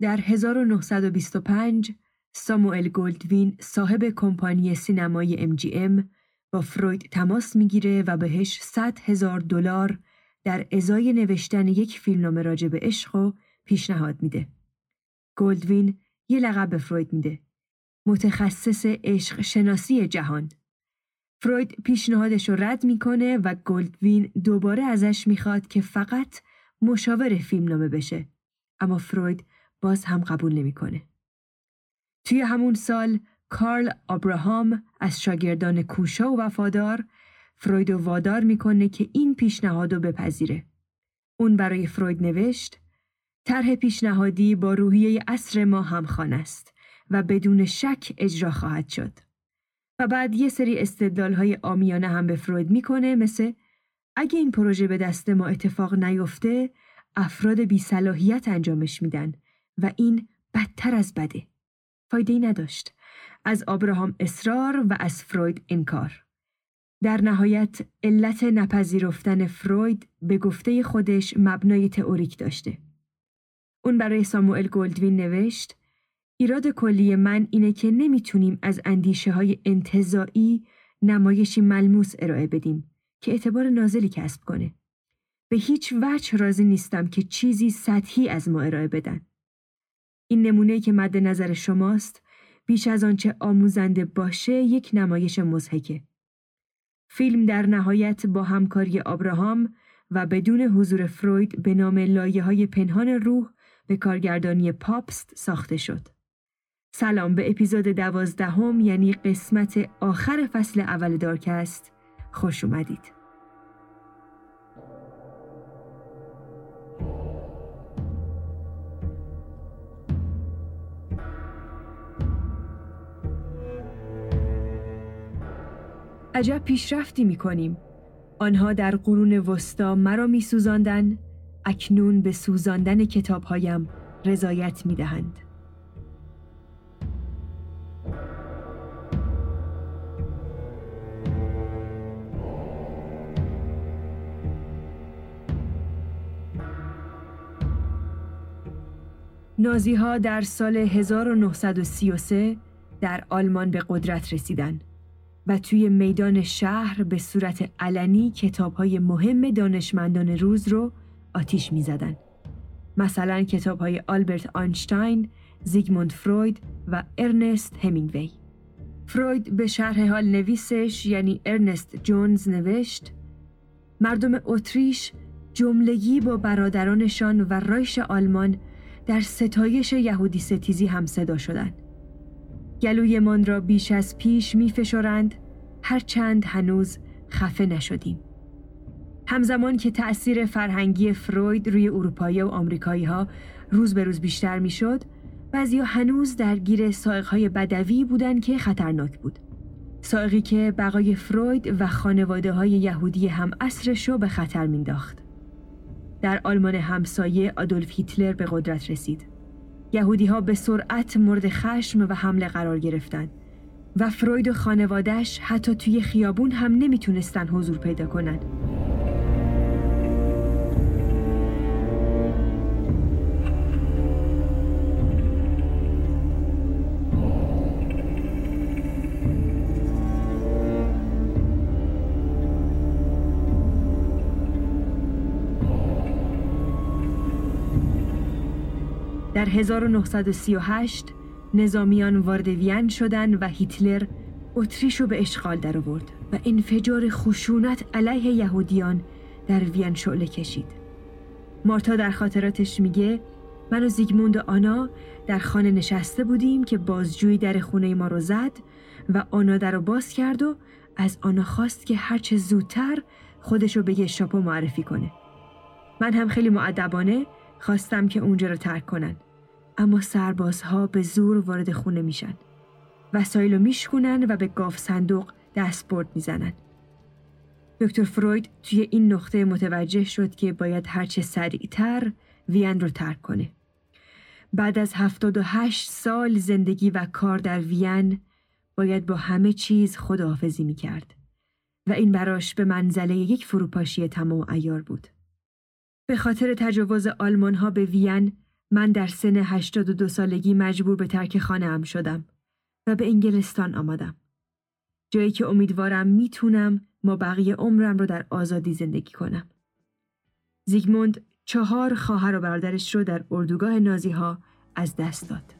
در 1925 ساموئل گلدوین صاحب کمپانی سینمایی MGM با فروید تماس می‌گیره و بهش 100 هزار دلار در ازای نوشتن یک فیلمنامه راجع به عشق رو پیشنهاد میده. گلدوین یه لقب به فروید میده. متخصص عشق شناسی جهان. فروید پیشنهادش رو رد می‌کنه و گلدوین دوباره ازش می‌خواد که فقط مشاور فیلمنامه بشه. اما فروید باز هم قبول نمی‌کنه. توی همون سال کارل آبراهام از شاگردان کوشا و وفادار فروید وادار می‌کنه که این پیشنهاد رو بپذیره. اون برای فروید نوشت طرح پیشنهادی با روحیه اصر ما همخوان است و بدون شک اجرا خواهد شد. و بعد یه سری استدلال های آمیانه هم به فروید می‌کنه مثل اگه این پروژه به دست ما اتفاق نیفته افراد بی صلاحیت انجامش میدن و این بدتر از بده. فایده نداشت. از آبراهام اصرار و از فروید انکار. در نهایت علت نپذیرفتن فروید به گفته خودش مبنای تئوریک داشته. اون برای ساموئل گلدوین نوشت ایراد کلی من اینه که نمی‌تونیم از اندیشه های انتظاعی نمایشی ملموس ارائه بدیم که اعتبار نازلی کسب کنه. به هیچ وجه راضی نیستم که چیزی سطحی از ما ارائه بدن. این نمونه که مد نظر شماست بیش از آنچه آموزنده باشه یک نمایش مزهکه. فیلم در نهایت با همکاری آبراهام و بدون حضور فروید به نام لایه های پنهان روح به کارگردانی پاپست ساخته شد. سلام به اپیزود دوازدهم یعنی قسمت آخر فصل اول دارکست خوش اومدید. عجب پیشرفتی می کنیم. آنها در قرون وسطا مرا می سوزاندن، اکنون به سوزاندن کتابهایم رضایت می دهند. نازی ها در سال 1933 در آلمان به قدرت رسیدند. و توی میدان شهر به صورت علنی کتاب های مهم دانشمندان روز رو آتیش می زدن. مثلا کتاب های آلبرت آنشتاین، زیگموند فروید و ارنست همینگوی. فروید به شرح حال نویسش یعنی ارنست جونز نوشت مردم اتریش جملگی با برادرانشان و رایش آلمان در ستایش یهودی ستیزی هم صدا شدند. گلویمان را بیش از پیش می فشارند هرچند هنوز خفه نشدیم. همزمان که تأثیر فرهنگی فروید روی اروپایی و آمریکایی ها روز به روز بیشتر می شد، بعضی هنوز درگیر های بدوی بودند که خطرناک بود. سائقی که بقای فروید و خانواده های یهودی هم رو به خطر مینداخت. در آلمان همسایه آدولف هیتلر به قدرت رسید. یهودی ها به سرعت مورد خشم و حمله قرار گرفتند و فروید و خانوادهش حتی توی خیابون هم نمی‌تونستن حضور پیدا کنند. در 1938 نظامیان وارد وین شدند و هیتلر اتریش رو به اشغال درآورد و انفجار خشونت علیه یهودیان در وین شعله کشید. مارتا در خاطراتش میگه من و زیگموند و آنا در خانه نشسته بودیم که بازجویی در خونه ما رو زد و آنا در رو باز کرد و از آنا خواست که هرچه زودتر خودش رو به گشتاپو معرفی کنه. من هم خیلی معدبانه خواستم که اونجا رو ترک کنن. اما سربازها به زور وارد خونه میشن. وسایل رو میشکنن و به گاف صندوق دستبرد می‌زنن. دکتر فروید توی این نقطه متوجه شد که باید هرچه سریعتر وین رو ترک کنه. بعد از 78 سال زندگی و کار در وین باید با همه چیز خداحافظی می کرد و این براش به منزله یک فروپاشی تمام ایار بود. به خاطر تجاوز آلمان ها به وین من در سن 82 سالگی مجبور به ترک خانه هم شدم و به انگلستان آمدم. جایی که امیدوارم می‌تونم ما بقیه عمرم رو در آزادی زندگی کنم. زیگموند چهار خواهر و برادرش رو در اردوگاه نازی ها از دست داد.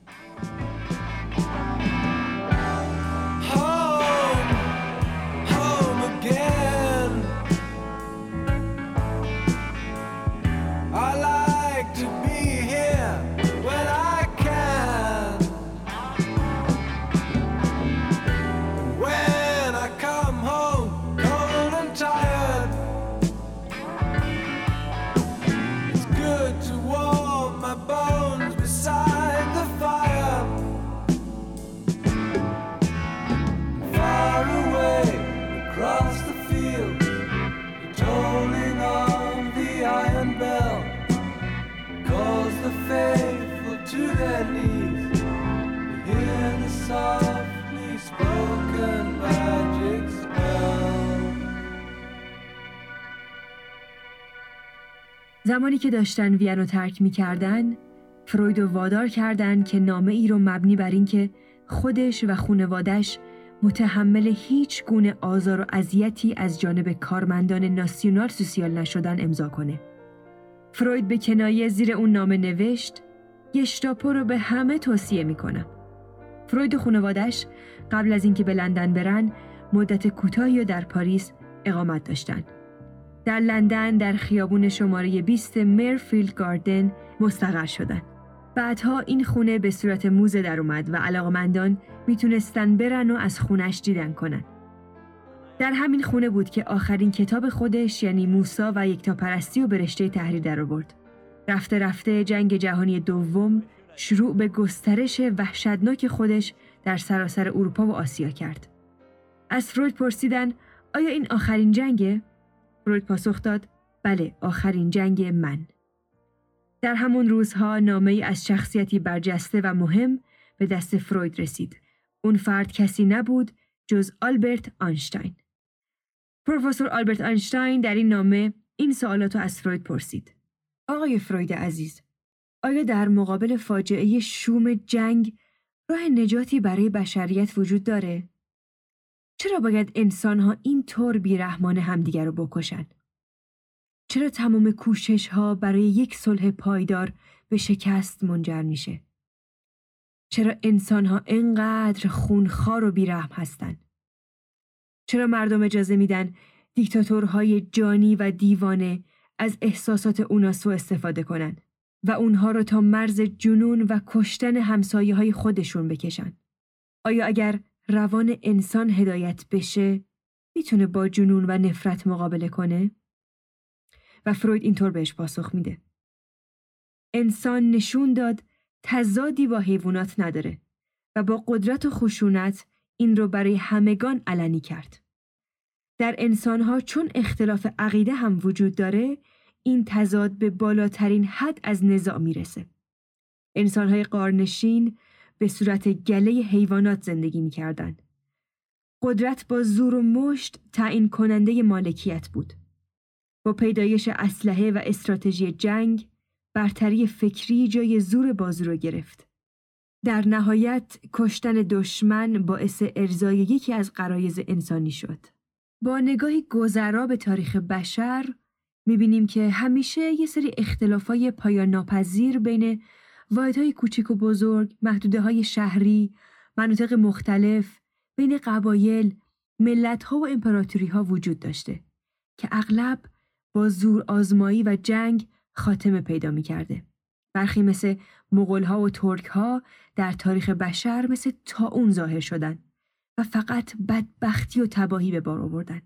زمانی که داشتن وین رو ترک می کردن، فروید رو وادار کردن که نامه ای رو مبنی بر اینکه خودش و خونوادش متحمل هیچ گونه آزار و اذیتی از جانب کارمندان ناسیونال سوسیال نشدن امضا کنه. فروید به کنایه زیر اون نامه نوشت گشتاپو رو به همه توصیه می‌کنم. فروید و خانوادش قبل از اینکه به لندن برن مدت کوتاهی در پاریس اقامت داشتند. در لندن در خیابون شماره 20 مرفیلد گاردن مستقر شدند. بعدها این خونه به صورت موزه در اومد و علاقمندان می‌تونستن برن و از خونش دیدن کنن. در همین خونه بود که آخرین کتاب خودش یعنی موسا و یکتاپرستی و به رشته تحریر در آورد. رفته رفته جنگ جهانی دوم شروع به گسترش وحشتناک خودش در سراسر اروپا و آسیا کرد. از فروید پرسیدن آیا این آخرین جنگه؟ فروید پاسخ داد بله آخرین جنگ من. در همون روزها نامه ای از شخصیتی برجسته و مهم به دست فروید رسید. اون فرد کسی نبود جز آلبرت آنشتاین. پروفسور آلبرت آنشتاین در این نامه این سوالات رو از فروید پرسید. آقای فروید عزیز، آیا در مقابل فاجعه شوم جنگ راه نجاتی برای بشریت وجود داره؟ چرا باید انسانها این طور بیرحمان همدیگر رو بکشن؟ چرا تمام کوشش ها برای یک صلح پایدار به شکست منجر میشه؟ چرا انسان ها انقدر خونخوار و بیرحم هستند؟ چرا مردم اجازه میدن دیکتاتورهای جانی و دیوانه از احساسات اونا سو استفاده کنن و اونها رو تا مرز جنون و کشتن همسایه های خودشون بکشن؟ آیا اگر روان انسان هدایت بشه می‌تونه با جنون و نفرت مقابله کنه؟ و فروید اینطور بهش پاسخ میده. انسان نشون داد تزادی با حیوانات نداره و با قدرت و خشونت این رو برای همگان علنی کرد. در انسانها چون اختلاف عقیده هم وجود داره این تضاد به بالاترین حد از نزاع می‌رسه. انسانهای قارنشین به صورت گله حیوانات زندگی می‌کردند. قدرت با زور و مشت تعیین کننده مالکیت بود. با پیدایش اسلحه و استراتژی جنگ برتری فکری جای زور بازو رو گرفت. در نهایت کشتن دشمن باعث ارزای یکی از قرایز انسانی شد. با نگاهی گذرا به تاریخ بشر می‌بینیم که همیشه یه سری اختلافای پایان ناپذیر بین واحدهای کوچیک و بزرگ، محدوده های شهری، مناطق مختلف، بین قبایل، ملت ها و امپراتوری ها وجود داشته که اغلب با زور آزمایی و جنگ خاتمه پیدا می کرده. برخی مثل مغول ها و ترک ها در تاریخ بشر مثل اون ظاهر شدن و فقط بدبختی و تباهی به بار آوردن.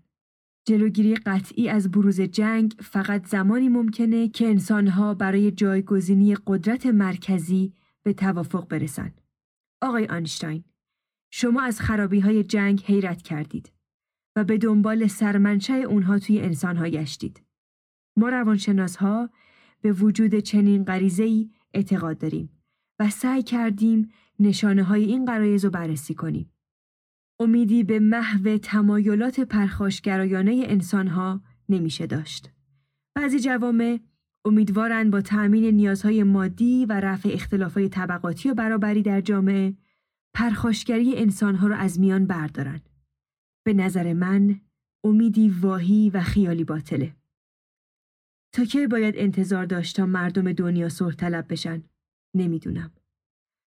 جلوگیری قطعی از بروز جنگ فقط زمانی ممکنه که انسانها برای جایگزینی قدرت مرکزی به توافق برسند. آقای آنشتاین، شما از خرابی های جنگ حیرت کردید و به دنبال سرمنشه اونها توی انسانها گشتید. ما روانشناس ها به وجود چنین غریزه‌ای اعتقاد داریم و سعی کردیم نشانه های این قرایز رو بررسی کنیم. امیدی به محو تمایلات پرخاشگرایانه انسانها نمیشه داشت. بعضی جوامع امیدوارند با تأمین نیازهای مادی و رفع اختلافهای طبقاتی و برابری در جامعه پرخاشگری انسانها را از میان بردارند. به نظر من امیدی واهی و خیالی باطله. تا که باید انتظار داشت تا مردم دنیا صلح طلب بشن؟ نمی‌دونم.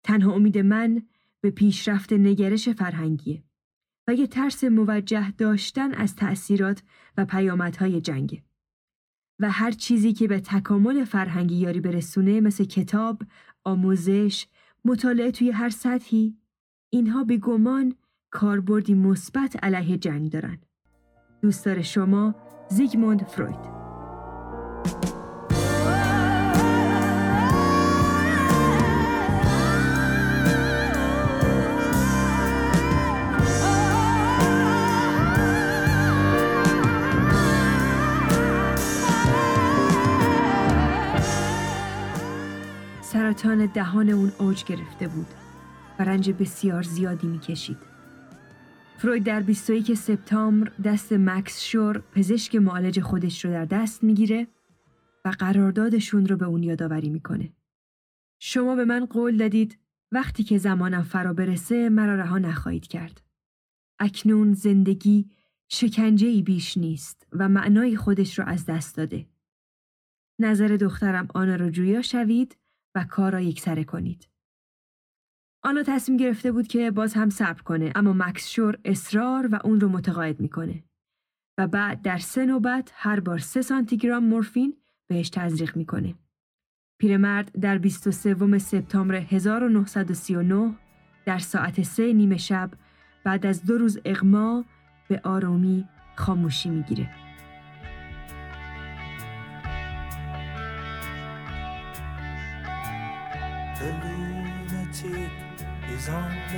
تنها امید من به پیشرفت نگرش فرهنگیه و یه ترس موجه داشتن از تأثیرات و پیامدهای جنگ. و هر چیزی که به تکامل فرهنگی یاری برسونه مثل کتاب، آموزش، مطالعه توی هر سطحی اینها به گمان کاربردی مثبت علیه جنگ دارن. دوستدار شما زیگموند فروید دهان اون اوج گرفته بود و رنج بسیار زیادی می‌کشید. فروید در 21 سپتامبر دست مکس شور پزشک معالج خودش رو در دست می‌گیره و قراردادشون رو به اون یادآوری می‌کنه. شما به من قول دادید وقتی که زمانم فرا برسه مرا رها نخواهید کرد. اکنون زندگی شکنجه ای بیش نیست و معنای خودش رو از دست داده. نظر دخترم آنا رو جویا شوید و کار را یکسره کنید. آنا تصمیم گرفته بود که باز هم صبر کنه اما مکس شور اصرار و اون رو متقاعد می‌کنه و بعد در سه نوبت هر بار سه سانتیگرام مورفین بهش تزریق می‌کنه. پیرمرد در 23 سپتامبر 1939 در ساعت سه نیمه شب بعد از دو روز اغما به آرامی خاموشی می‌گیره.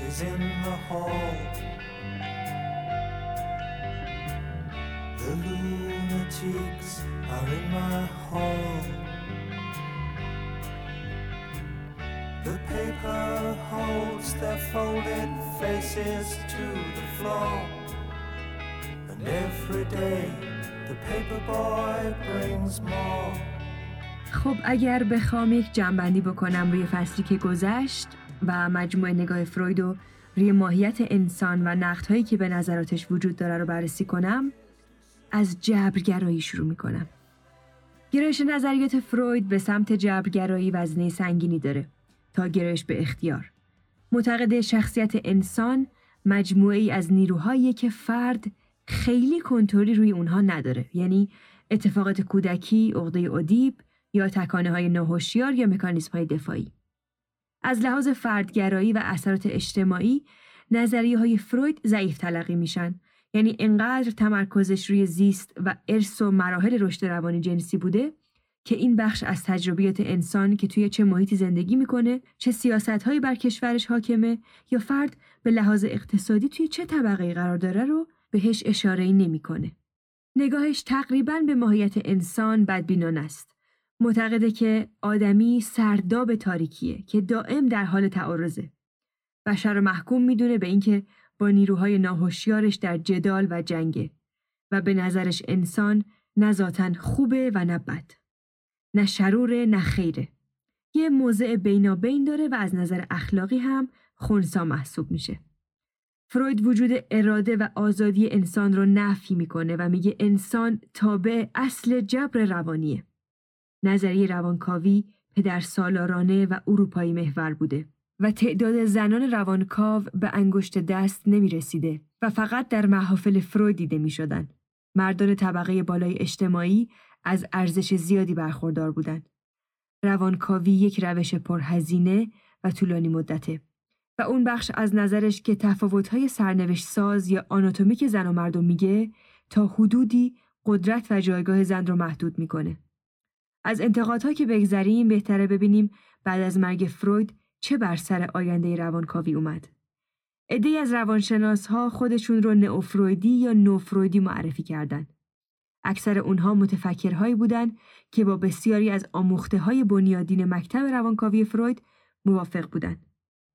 is in the hall. The lunatics are in my hall. The paper holds their folded faces to the floor. And every day the paper boy brings more. خب اگر بخوام یک جنبندی بکنم روی فصلی که گذشت و مجموعه نگاه فروید و روی ماهیت انسان و نقدهایی که به نظراتش وجود داره رو بررسی کنم از جبرگرایی شروع می کنم. گرایش نظریات فروید به سمت جبرگرایی وزنه سنگینی داره تا گرایش به اختیار. معتقد شخصیت انسان مجموعه ای از نیروهایی که فرد خیلی کنترلی روی اونها نداره یعنی اتفاقات کودکی، عقده ادیب یا تکانه های یا مکانیزم های دفاعی. از لحاظ فردگرایی و اثرات اجتماعی نظریه های فروید ضعیف تلقی میشن یعنی انقدر تمرکزش روی زیست و ارث و مراحل رشد روانی جنسی بوده که این بخش از تجربیات انسان که توی چه محیطی زندگی می‌کنه چه سیاست هایی بر کشورش حاکمه یا فرد به لحاظ اقتصادی توی چه طبقه قرار داره رو بهش اشاره نمی‌کنه. نگاهش تقریبا به ماهیت انسان بدبینانه است. معتقده که آدمی سرداب تاریکیه که دائم در حال تعارضه. بشر رو محکوم می‌دونه به اینکه با نیروهای ناهوشیارش در جدال و جنگه و به نظرش انسان نه خوبه و نه بد. نه شروره نه خیره. یه موضع بینابین داره و از نظر اخلاقی هم خونسا محسوب میشه. فروید وجود اراده و آزادی انسان رو نفی می‌کنه و میگه انسان تابع اصل جبر روانیه. نظریه روانکاوی پدر سالارانه و اروپایی محور بوده و تعداد زنان روانکاو به انگشت دست نمی رسیده و فقط در محافل فروید دیده می شدن. مردان طبقه بالای اجتماعی از ارزش زیادی برخوردار بودند. روانکاوی یک روش پرهزینه و طولانی مدته و اون بخش از نظرش که تفاوت‌های سرنوشت ساز یا آناتومیک زن و مردم میگه تا حدودی قدرت و جایگاه زن رو محدود می‌کنه. از انتقادها که بگذریم بهتره ببینیم بعد از مرگ فروید چه بر سر آینده روانکاوی اومد. عدهای از روانشناس ها خودشون رو نئوفرویدی یا نوفرویدی معرفی کردند. اکثر اونها متفکرهایی بودند که با بسیاری از آموخته های بنیادین مکتب روانکاوی فروید موافق بودند.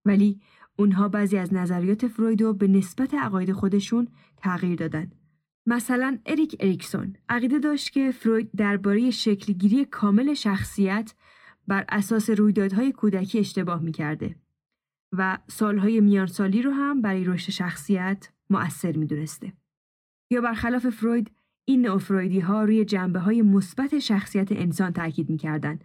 ولی اونها بعضی از نظریات فروید رو به نسبت عقاید خودشون تغییر دادند. مثلا اریک اریکسون عقیده داشت که فروید درباره شکلگیری کامل شخصیت بر اساس رویدادهای کودکی اشتباه می‌کرده و سالهای میانسالی رو هم برای رشد شخصیت مؤثر می‌دونسته. یا برخلاف فروید این نوفرویدی ها روی جنبه های مثبت شخصیت انسان تاکید می‌کردند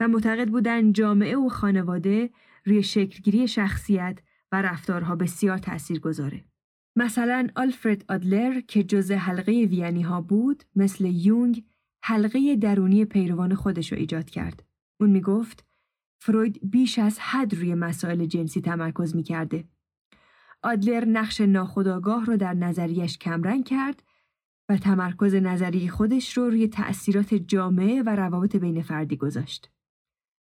و معتقد بودند جامعه و خانواده روی شکلگیری شخصیت و رفتارها بسیار تأثیر گذاره. مثلا آلفرد آدلر که جزء حلقه وینی ها بود مثل یونگ حلقه درونی پیروان خودش رو ایجاد کرد. اون می گفت فروید بیش از حد روی مسائل جنسی تمرکز می کرده. آدلر نقش ناخودآگاه رو در نظریش کمرنگ کرد و تمرکز نظری خودش رو روی تأثیرات جامعه و روابط بین فردی گذاشت.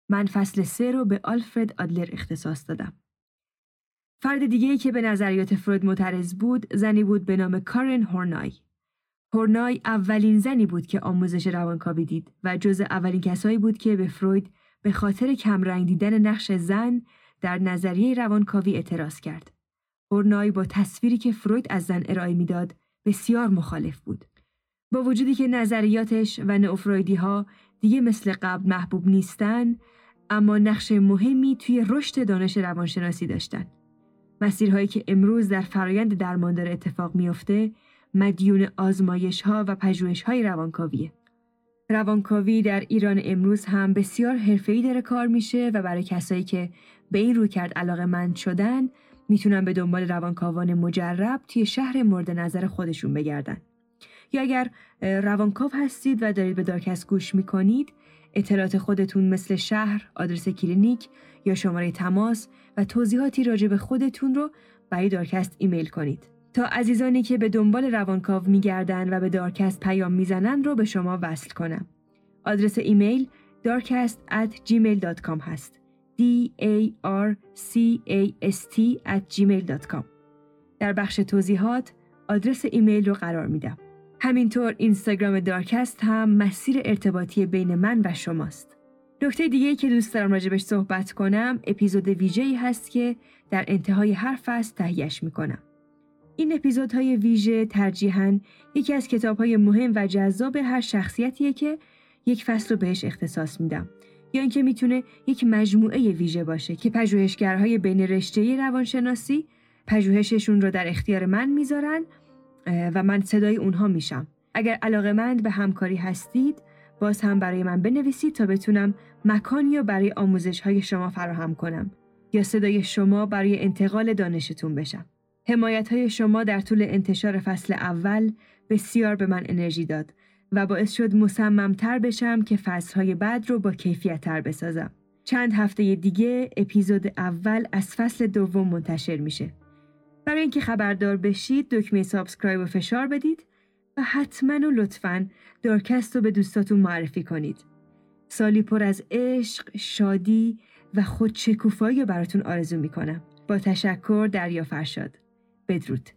من فصل سه رو به آلفرد آدلر اختصاص دادم. فرد دیگه که به نظریات فروید معترض بود زنی بود به نام کارن هورنای. هورنای اولین زنی بود که آموزش روانکاوی دید و جز اولین کسایی بود که به فروید به خاطر کمرنگ دیدن نقش زن در نظریه روانکاوی اعتراض کرد. هورنای با تصویری که فروید از زن ارائه می‌داد بسیار مخالف بود. با وجودی که نظریاتش و نئوفرویدی ها دیگه مثل قبل محبوب نیستن اما نقش مهمی توی رشد دانش روانشناسی داشتن. مسیرهایی که امروز در فرایند درمان داره اتفاق میافته مدیون آزمایش ها و پژوهش های روانکاویه. روانکاوی در ایران امروز هم بسیار حرفه‌ای داره کار میشه و برای کسایی که به این رویکرد علاقه مند شدن می‌تونن به دنبال روانکاوان مجرب توی شهر مورد نظر خودشون بگردن. یا اگر روانکاو هستید و دارید به دارکست گوش می‌کنید اطلاعات خودتون مثل شهر، آدرس کلینیک یا شماره تماس و توضیحاتی راجع به خودتون رو برای دارکست ایمیل کنید. تا عزیزانی که به دنبال روانکاو میگردن و به دارکست پیام می‌زنن رو به شما وصل کنم. آدرس ایمیل darkast at gmail.com هست. d a r c a s t at gmail.com در بخش توضیحات آدرس ایمیل رو قرار میدم. همینطور اینستاگرام دارکست هم مسیر ارتباطی بین من و شماست. نکته دیگه که دوست دارم راجبش صحبت کنم اپیزود ویژه‌ای هست که در انتهای هر فصل تهیهش می‌کنم. این اپیزودهای ویژه ترجیحاً یکی از کتابهای مهم و جذاب هر شخصیتیه که یک فصل رو بهش اختصاص میدم یا اینکه می‌تونه یک مجموعه ویژه باشه که پژوهشگرهای بین رشته روانشناسی پژوهششون رو در اختیار من می‌ذارن و من صدای اونها میشم. اگر علاقه به همکاری هستید باز هم برای من بنویسید تا بتونم مکانی رو برای آموزش های شما فراهم کنم یا صدای شما برای انتقال دانشتون بشم. حمایت های شما در طول انتشار فصل اول بسیار به من انرژی داد و باعث شد مصممتر بشم که فصل های بعد رو با کیفیت تر بسازم. چند هفته دیگه اپیزود اول از فصل دوم منتشر میشه. برای اینکه خبردار بشید دکمه subscribe رو فشار بدید و حتما و لطفا دارکست رو به دوستاتون معرفی کنید. سالی پر از عشق، شادی و خودشکوفایی براتون آرزو می‌کنم. با تشکر دریا فرشاد. بدرود